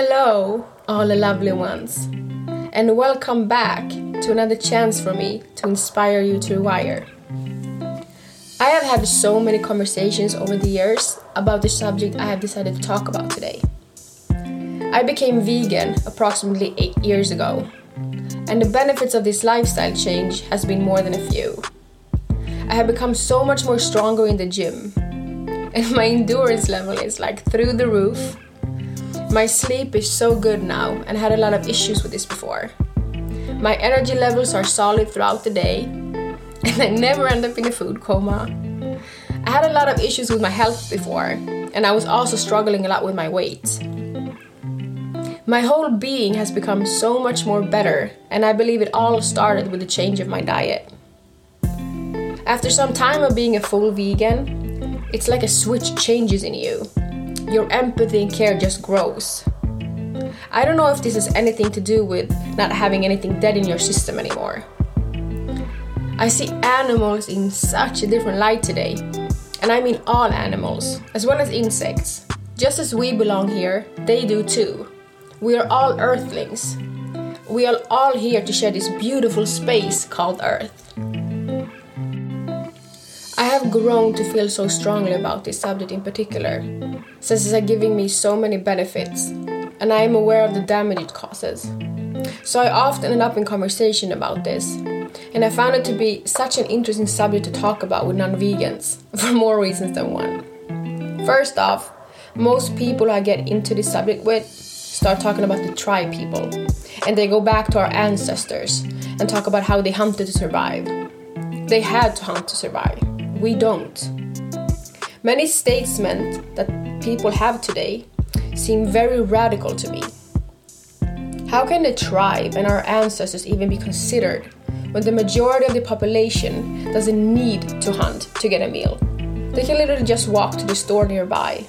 Hello, all the lovely ones, and welcome back to another chance for me to inspire you to rewire. I have had so many conversations over the years about the subject I have decided to talk about today. I became vegan approximately eight years ago, and the benefits of this lifestyle change has been more than a few. I have become so much more stronger in the gym, and my endurance level is like through the roof my sleep is so good now and had a lot of issues with this before. My energy levels are solid throughout the day and I never end up in a food coma. I had a lot of issues with my health before and I was also struggling a lot with my weight. My whole being has become so much more better and I believe it all started with the change of my diet. After some time of being a full vegan, it's like a switch changes in you your empathy and care just grows. I don't know if this has anything to do with not having anything dead in your system anymore. I see animals in such a different light today, and I mean all animals, as well as insects. Just as we belong here, they do too. We are all earthlings. We are all here to share this beautiful space called Earth. I have grown to feel so strongly about this subject in particular, since it is giving me so many benefits, and I am aware of the damage it causes. So I often end up in conversation about this, and I found it to be such an interesting subject to talk about with non vegans, for more reasons than one. First off, most people I get into this subject with start talking about the tribe people, and they go back to our ancestors and talk about how they hunted to survive. They had to hunt to survive we don't. Many statements that people have today seem very radical to me. How can the tribe and our ancestors even be considered when the majority of the population doesn't need to hunt to get a meal? They can literally just walk to the store nearby.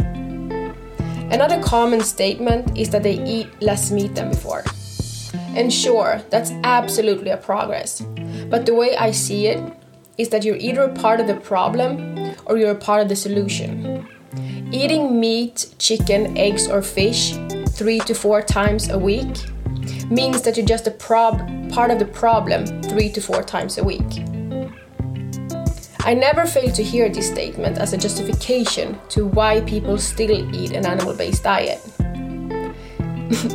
Another common statement is that they eat less meat than before. And sure, that's absolutely a progress. But the way I see it, is that you're either a part of the problem or you're a part of the solution. Eating meat, chicken, eggs, or fish three to four times a week means that you're just a prob- part of the problem three to four times a week. I never fail to hear this statement as a justification to why people still eat an animal based diet.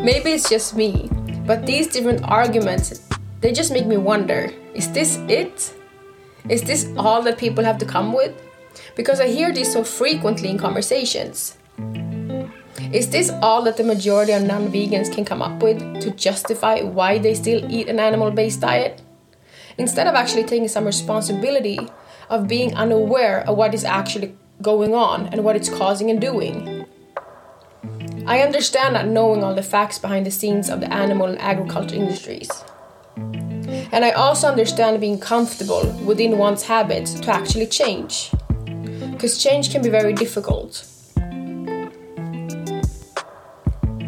Maybe it's just me, but these different arguments they just make me wonder is this it? Is this all that people have to come with? Because I hear this so frequently in conversations. Is this all that the majority of non vegans can come up with to justify why they still eat an animal based diet? Instead of actually taking some responsibility of being unaware of what is actually going on and what it's causing and doing. I understand not knowing all the facts behind the scenes of the animal and agriculture industries. And I also understand being comfortable within one's habits to actually change. Because change can be very difficult.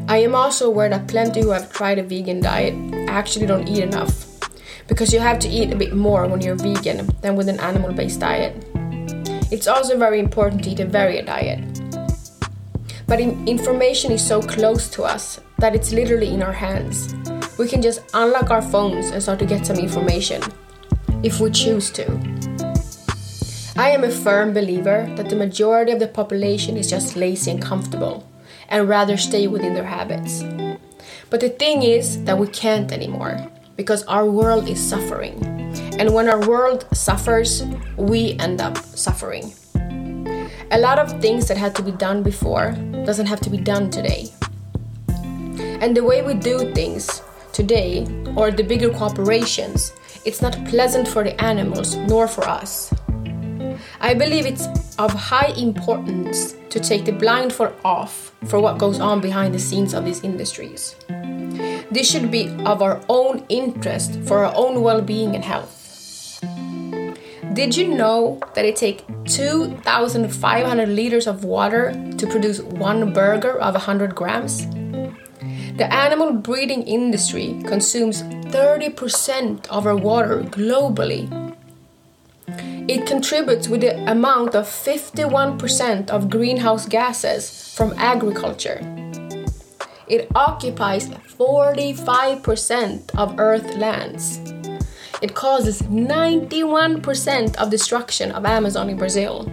I am also aware that plenty who have tried a vegan diet actually don't eat enough. Because you have to eat a bit more when you're vegan than with an animal based diet. It's also very important to eat a varied diet. But information is so close to us that it's literally in our hands we can just unlock our phones and start to get some information if we choose to. I am a firm believer that the majority of the population is just lazy and comfortable and rather stay within their habits. But the thing is that we can't anymore because our world is suffering. And when our world suffers, we end up suffering. A lot of things that had to be done before doesn't have to be done today. And the way we do things today or the bigger corporations, it's not pleasant for the animals nor for us. I believe it's of high importance to take the blindfold off for what goes on behind the scenes of these industries. This should be of our own interest for our own well being and health. Did you know that it takes 2,500 liters of water to produce one burger of 100 grams? The animal breeding industry consumes 30% of our water globally. It contributes with the amount of 51% of greenhouse gases from agriculture. It occupies 45% of Earth lands. It causes 91% of destruction of Amazon in Brazil.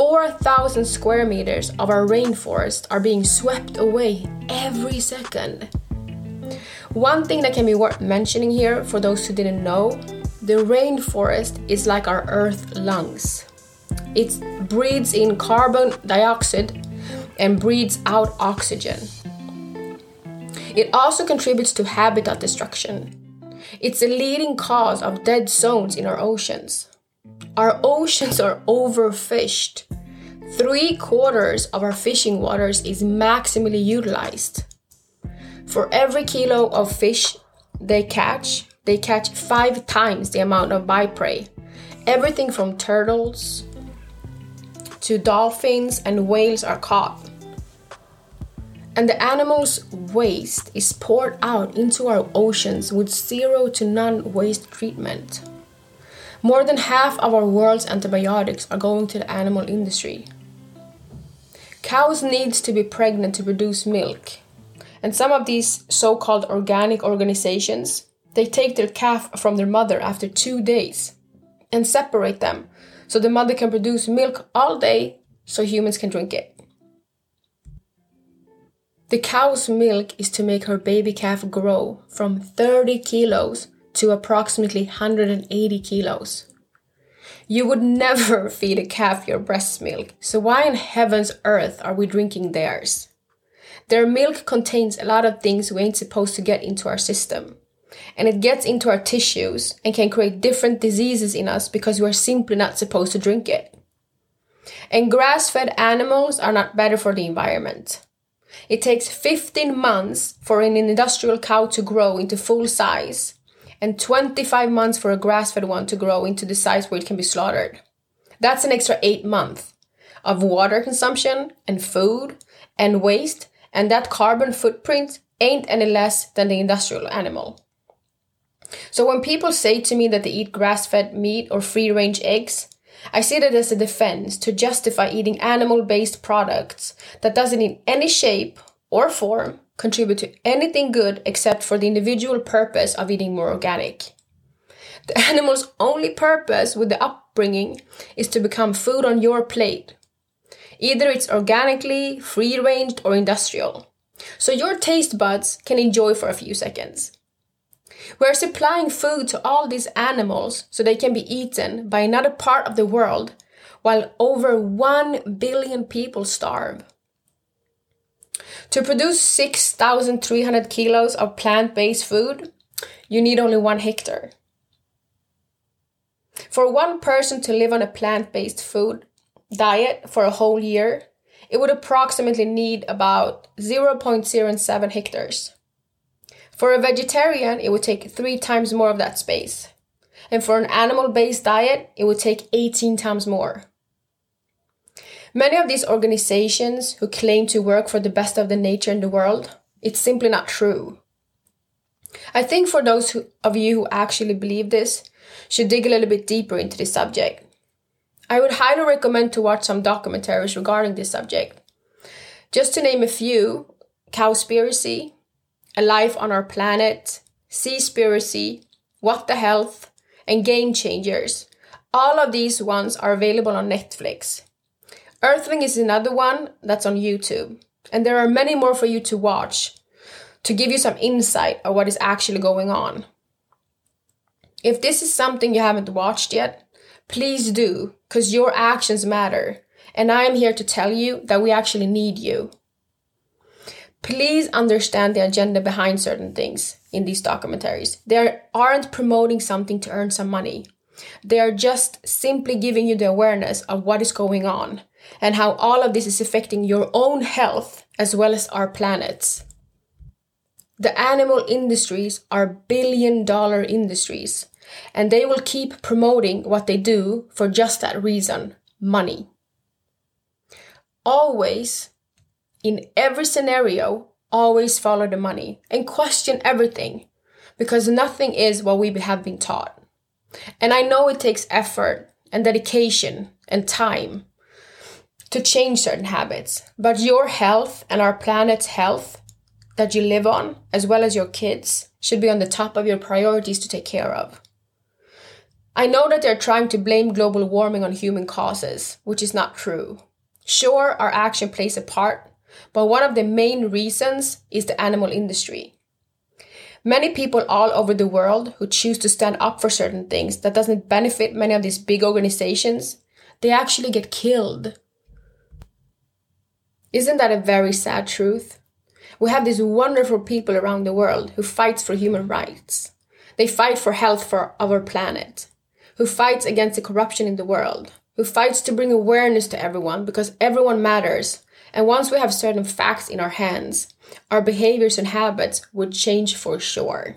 4,000 square meters of our rainforest are being swept away every second. One thing that can be worth mentioning here for those who didn't know the rainforest is like our earth lungs. It breathes in carbon dioxide and breathes out oxygen. It also contributes to habitat destruction. It's a leading cause of dead zones in our oceans. Our oceans are overfished. Three quarters of our fishing waters is maximally utilized. For every kilo of fish they catch, they catch five times the amount of byprey. Everything from turtles to dolphins and whales are caught. And the animals' waste is poured out into our oceans with zero to none waste treatment. More than half of our world's antibiotics are going to the animal industry. Cows need to be pregnant to produce milk. And some of these so-called organic organizations, they take their calf from their mother after 2 days and separate them so the mother can produce milk all day so humans can drink it. The cow's milk is to make her baby calf grow from 30 kilos to approximately 180 kilos. You would never feed a calf your breast milk, so why in heaven's earth are we drinking theirs? Their milk contains a lot of things we ain't supposed to get into our system. And it gets into our tissues and can create different diseases in us because we are simply not supposed to drink it. And grass fed animals are not better for the environment. It takes 15 months for an industrial cow to grow into full size and 25 months for a grass fed one to grow into the size where it can be slaughtered. That's an extra 8 months of water consumption and food and waste, and that carbon footprint ain't any less than the industrial animal. So when people say to me that they eat grass fed meat or free range eggs, I see that as a defense to justify eating animal based products that doesn't in any shape or form contribute to anything good except for the individual purpose of eating more organic. The animal's only purpose with the upbringing is to become food on your plate. Either it's organically, free ranged, or industrial. So your taste buds can enjoy for a few seconds. We're supplying food to all these animals so they can be eaten by another part of the world while over 1 billion people starve. To produce 6,300 kilos of plant based food, you need only one hectare. For one person to live on a plant based food diet for a whole year, it would approximately need about 0.07 hectares. For a vegetarian, it would take three times more of that space. And for an animal based diet, it would take 18 times more. Many of these organizations who claim to work for the best of the nature in the world, it's simply not true. I think for those who, of you who actually believe this, should dig a little bit deeper into this subject. I would highly recommend to watch some documentaries regarding this subject. Just to name a few, Cowspiracy, A Life on Our Planet, Seaspiracy, What the Health, and Game Changers. All of these ones are available on Netflix. Earthling is another one that's on YouTube. And there are many more for you to watch to give you some insight of what is actually going on. If this is something you haven't watched yet, please do, because your actions matter. And I am here to tell you that we actually need you. Please understand the agenda behind certain things in these documentaries. They aren't promoting something to earn some money. They are just simply giving you the awareness of what is going on and how all of this is affecting your own health as well as our planet's. The animal industries are billion dollar industries, and they will keep promoting what they do for just that reason money. Always, in every scenario, always follow the money and question everything because nothing is what we have been taught. And I know it takes effort and dedication and time to change certain habits. But your health and our planet's health that you live on, as well as your kids, should be on the top of your priorities to take care of. I know that they're trying to blame global warming on human causes, which is not true. Sure, our action plays a part, but one of the main reasons is the animal industry. Many people all over the world who choose to stand up for certain things that doesn't benefit many of these big organizations, they actually get killed. Isn't that a very sad truth? We have these wonderful people around the world who fights for human rights. They fight for health for our planet, who fights against the corruption in the world, who fights to bring awareness to everyone because everyone matters. And once we have certain facts in our hands, our behaviors and habits would change for sure.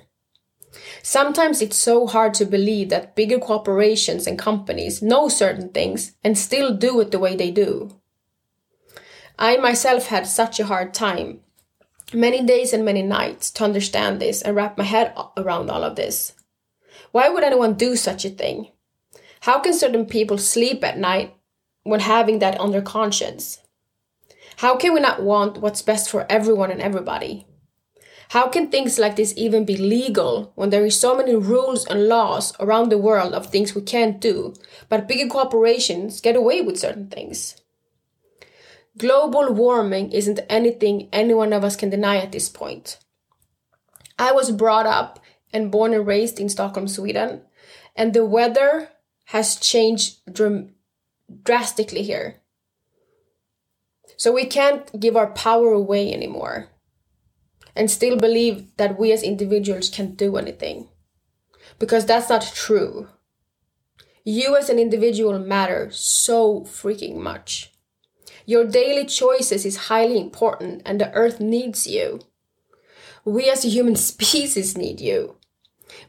Sometimes it's so hard to believe that bigger corporations and companies know certain things and still do it the way they do. I myself had such a hard time, many days and many nights, to understand this and wrap my head around all of this. Why would anyone do such a thing? How can certain people sleep at night when having that on their conscience? How can we not want what's best for everyone and everybody? How can things like this even be legal when there is so many rules and laws around the world of things we can't do, but bigger corporations get away with certain things? Global warming isn't anything any one of us can deny at this point. I was brought up and born and raised in Stockholm, Sweden, and the weather has changed dr- drastically here. So we can't give our power away anymore and still believe that we as individuals can't do anything. Because that's not true. You as an individual matter so freaking much. Your daily choices is highly important and the earth needs you. We as a human species need you.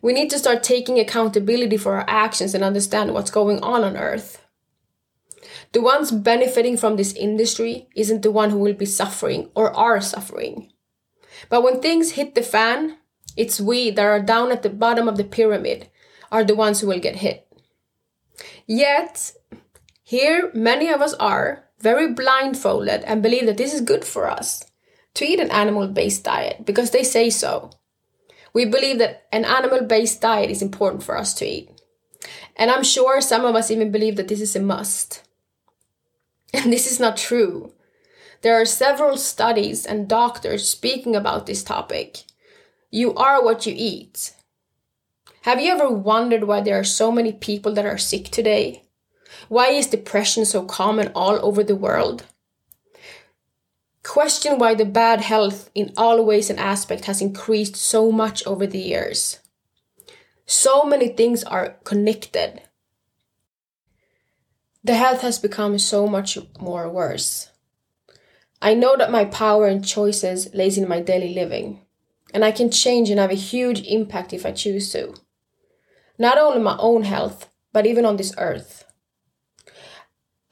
We need to start taking accountability for our actions and understand what's going on on earth. The ones benefiting from this industry isn't the one who will be suffering or are suffering. But when things hit the fan, it's we that are down at the bottom of the pyramid are the ones who will get hit. Yet, here many of us are very blindfolded and believe that this is good for us to eat an animal based diet because they say so. We believe that an animal based diet is important for us to eat. And I'm sure some of us even believe that this is a must. And this is not true. There are several studies and doctors speaking about this topic. You are what you eat. Have you ever wondered why there are so many people that are sick today? Why is depression so common all over the world? Question why the bad health in all ways and aspects has increased so much over the years. So many things are connected. The health has become so much more worse. I know that my power and choices lays in my daily living, and I can change and have a huge impact if I choose to. Not only my own health, but even on this earth.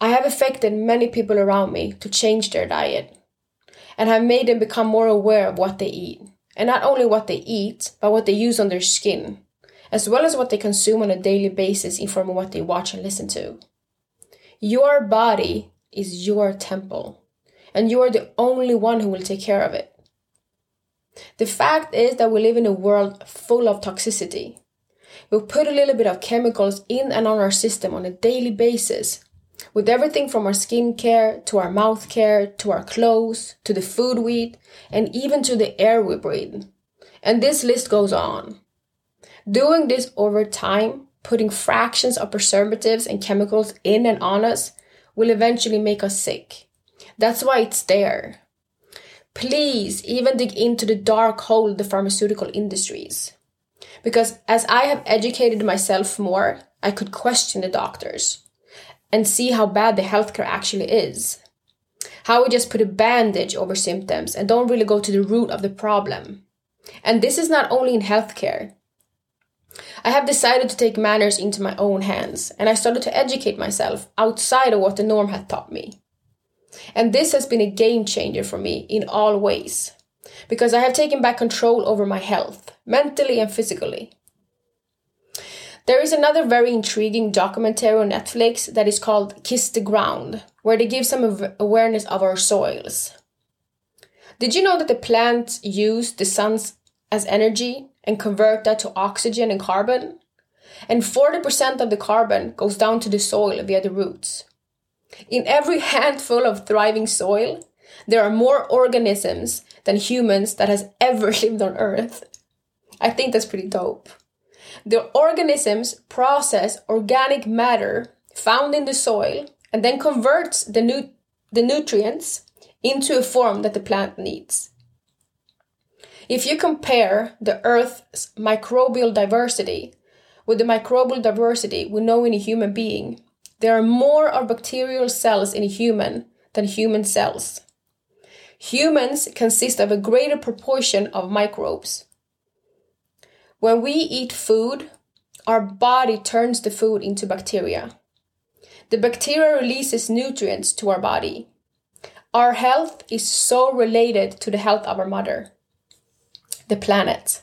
I have affected many people around me to change their diet and have made them become more aware of what they eat. And not only what they eat, but what they use on their skin, as well as what they consume on a daily basis in form of what they watch and listen to. Your body is your temple and you are the only one who will take care of it. The fact is that we live in a world full of toxicity. We put a little bit of chemicals in and on our system on a daily basis, with everything from our skincare to our mouth care to our clothes to the food we eat and even to the air we breathe. And this list goes on. Doing this over time, putting fractions of preservatives and chemicals in and on us, will eventually make us sick that's why it's there. Please even dig into the dark hole of the pharmaceutical industries. Because as I have educated myself more, I could question the doctors and see how bad the healthcare actually is. How we just put a bandage over symptoms and don't really go to the root of the problem. And this is not only in healthcare. I have decided to take manners into my own hands and I started to educate myself outside of what the norm had taught me. And this has been a game changer for me in all ways because I have taken back control over my health, mentally and physically. There is another very intriguing documentary on Netflix that is called Kiss the Ground, where they give some awareness of our soils. Did you know that the plants use the sun's as energy and convert that to oxygen and carbon? And 40% of the carbon goes down to the soil via the roots. In every handful of thriving soil, there are more organisms than humans that has ever lived on earth. I think that's pretty dope. The organisms process organic matter found in the soil and then converts the, nu- the nutrients into a form that the plant needs. If you compare the Earth's microbial diversity with the microbial diversity we know in a human being, there are more of bacterial cells in a human than human cells. Humans consist of a greater proportion of microbes. When we eat food, our body turns the food into bacteria. The bacteria releases nutrients to our body. Our health is so related to the health of our mother, the planet.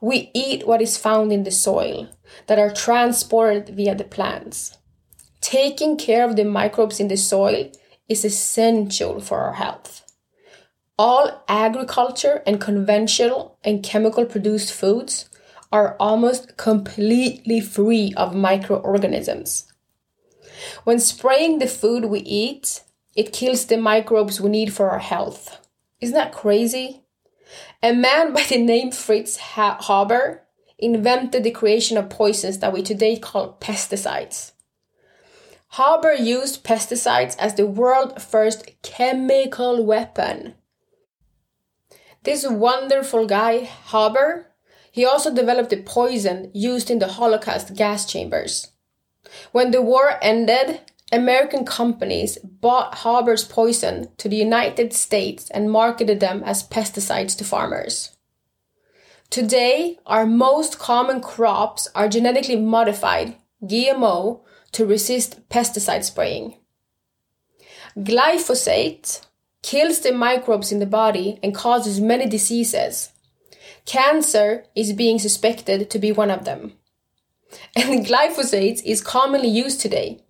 We eat what is found in the soil that are transported via the plants. Taking care of the microbes in the soil is essential for our health. All agriculture and conventional and chemical produced foods are almost completely free of microorganisms. When spraying the food we eat, it kills the microbes we need for our health. Isn't that crazy? A man by the name Fritz Haber invented the creation of poisons that we today call pesticides. Haber used pesticides as the world's first chemical weapon. This wonderful guy, Haber, he also developed the poison used in the Holocaust gas chambers. When the war ended, American companies bought Haber's poison to the United States and marketed them as pesticides to farmers. Today, our most common crops are genetically modified, GMO, to resist pesticide spraying. Glyphosate kills the microbes in the body and causes many diseases. Cancer is being suspected to be one of them. And glyphosate is commonly used today.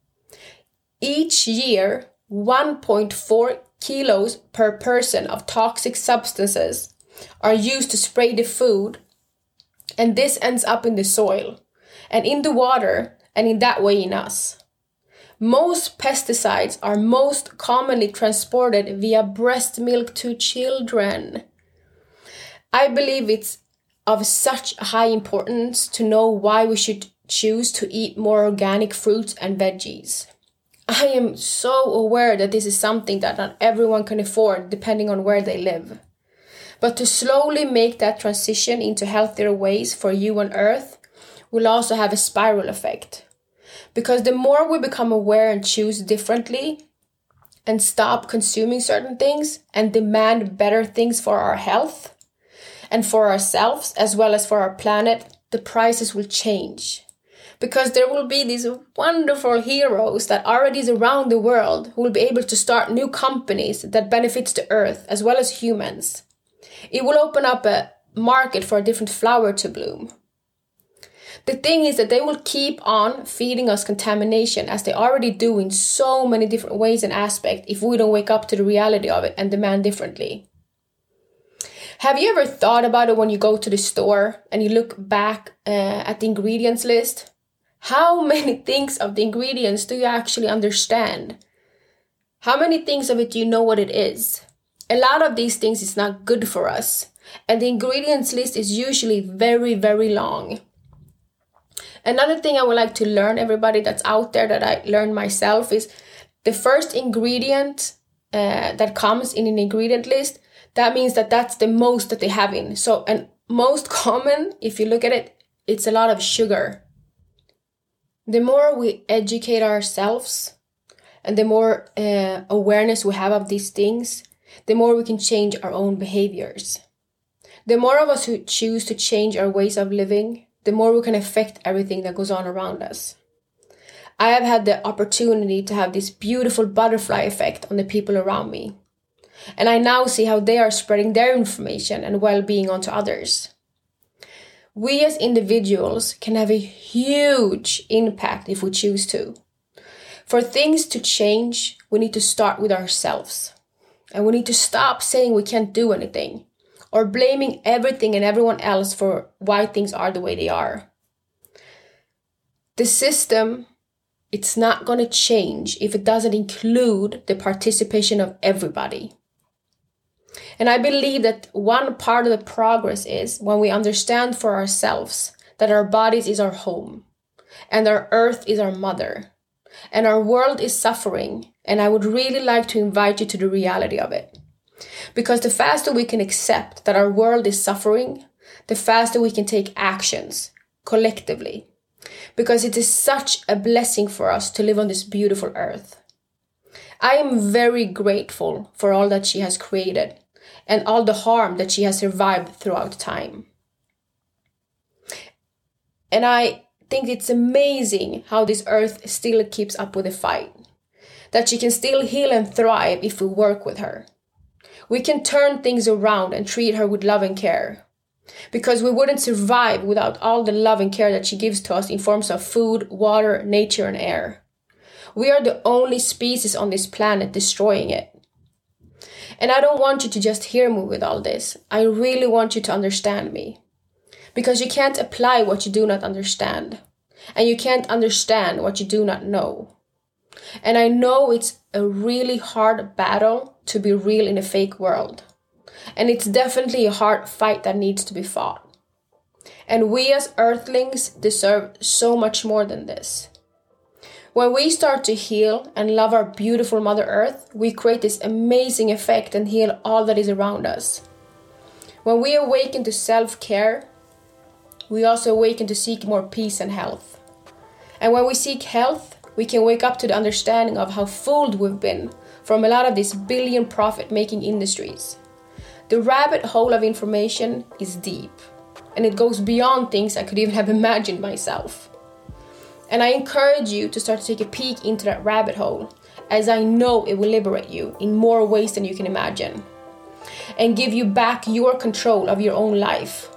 Each year, 1.4 kilos per person of toxic substances are used to spray the food, and this ends up in the soil and in the water, and in that way in us. Most pesticides are most commonly transported via breast milk to children. I believe it's of such high importance to know why we should choose to eat more organic fruits and veggies. I am so aware that this is something that not everyone can afford depending on where they live. But to slowly make that transition into healthier ways for you on earth will also have a spiral effect. Because the more we become aware and choose differently and stop consuming certain things and demand better things for our health and for ourselves as well as for our planet, the prices will change because there will be these wonderful heroes that already is around the world who will be able to start new companies that benefits the earth as well as humans it will open up a market for a different flower to bloom. The thing is that they will keep on feeding us contamination as they already do in so many different ways and aspects if we don't wake up to the reality of it and demand differently. Have you ever thought about it when you go to the store and you look back uh, at the ingredients list? How many things of the ingredients do you actually understand? How many things of it do you know what it is? a lot of these things is not good for us and the ingredients list is usually very very long another thing i would like to learn everybody that's out there that i learned myself is the first ingredient uh, that comes in an ingredient list that means that that's the most that they have in so and most common if you look at it it's a lot of sugar the more we educate ourselves and the more uh, awareness we have of these things the more we can change our own behaviors. The more of us who choose to change our ways of living, the more we can affect everything that goes on around us. I have had the opportunity to have this beautiful butterfly effect on the people around me. And I now see how they are spreading their information and well being onto others. We as individuals can have a huge impact if we choose to. For things to change, we need to start with ourselves. And we need to stop saying we can't do anything or blaming everything and everyone else for why things are the way they are. The system it's not going to change if it doesn't include the participation of everybody. And I believe that one part of the progress is when we understand for ourselves that our bodies is our home and our earth is our mother and our world is suffering. And I would really like to invite you to the reality of it. Because the faster we can accept that our world is suffering, the faster we can take actions collectively. Because it is such a blessing for us to live on this beautiful earth. I am very grateful for all that she has created and all the harm that she has survived throughout time. And I think it's amazing how this earth still keeps up with the fight. That she can still heal and thrive if we work with her. We can turn things around and treat her with love and care. Because we wouldn't survive without all the love and care that she gives to us in forms of food, water, nature, and air. We are the only species on this planet destroying it. And I don't want you to just hear me with all this. I really want you to understand me because you can't apply what you do not understand, and you can't understand what you do not know. And I know it's a really hard battle to be real in a fake world. And it's definitely a hard fight that needs to be fought. And we as earthlings deserve so much more than this. When we start to heal and love our beautiful Mother Earth, we create this amazing effect and heal all that is around us. When we awaken to self care, we also awaken to seek more peace and health. And when we seek health, we can wake up to the understanding of how fooled we've been from a lot of these billion profit making industries. The rabbit hole of information is deep, and it goes beyond things I could even have imagined myself. And I encourage you to start to take a peek into that rabbit hole, as I know it will liberate you in more ways than you can imagine, and give you back your control of your own life,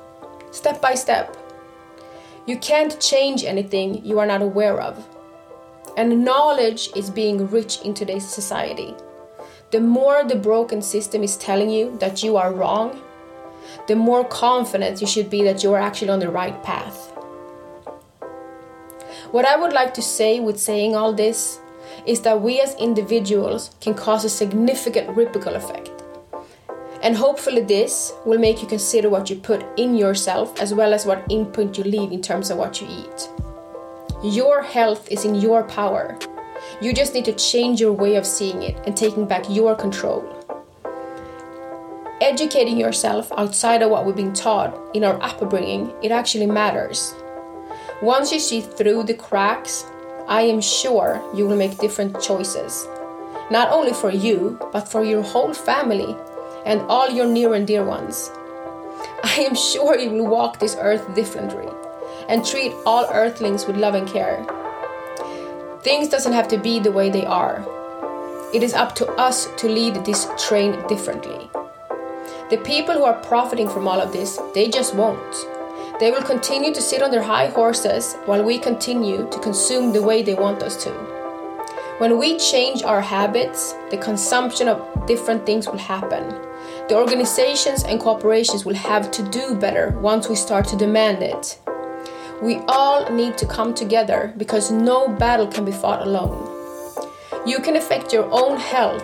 step by step. You can't change anything you are not aware of. And knowledge is being rich in today's society. The more the broken system is telling you that you are wrong, the more confident you should be that you are actually on the right path. What I would like to say with saying all this is that we as individuals can cause a significant ripple effect. And hopefully, this will make you consider what you put in yourself as well as what input you leave in terms of what you eat. Your health is in your power. You just need to change your way of seeing it and taking back your control. Educating yourself outside of what we've been taught in our upbringing, it actually matters. Once you see through the cracks, I am sure you will make different choices. Not only for you, but for your whole family and all your near and dear ones. I am sure you will walk this earth differently and treat all earthlings with love and care. Things doesn't have to be the way they are. It is up to us to lead this train differently. The people who are profiting from all of this, they just won't. They will continue to sit on their high horses while we continue to consume the way they want us to. When we change our habits, the consumption of different things will happen. The organizations and corporations will have to do better once we start to demand it. We all need to come together because no battle can be fought alone. You can affect your own health.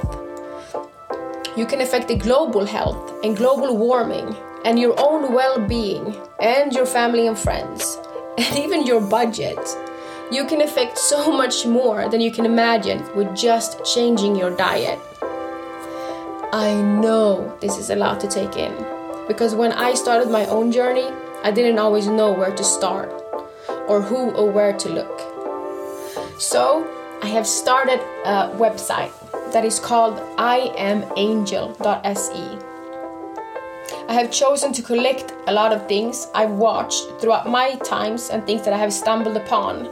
You can affect the global health and global warming and your own well being and your family and friends and even your budget. You can affect so much more than you can imagine with just changing your diet. I know this is a lot to take in because when I started my own journey, I didn't always know where to start or who or where to look. So, I have started a website that is called iamangel.se. I have chosen to collect a lot of things I've watched throughout my times and things that I have stumbled upon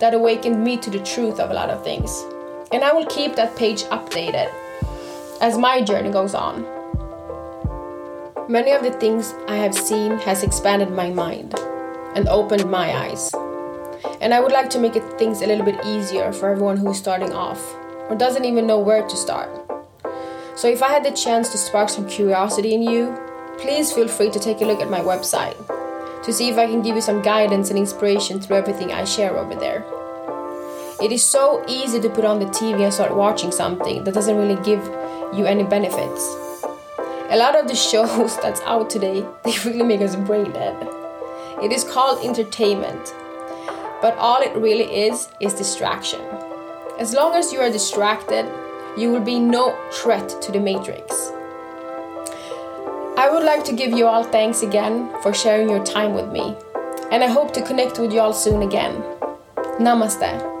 that awakened me to the truth of a lot of things. And I will keep that page updated as my journey goes on. Many of the things I have seen has expanded my mind and opened my eyes. And I would like to make it things a little bit easier for everyone who is starting off or doesn't even know where to start. So if I had the chance to spark some curiosity in you, please feel free to take a look at my website to see if I can give you some guidance and inspiration through everything I share over there. It is so easy to put on the TV and start watching something that doesn't really give you any benefits. A lot of the shows that's out today, they really make us brain dead. It is called entertainment, but all it really is is distraction. As long as you are distracted, you will be no threat to the matrix. I would like to give you all thanks again for sharing your time with me, and I hope to connect with you all soon again. Namaste.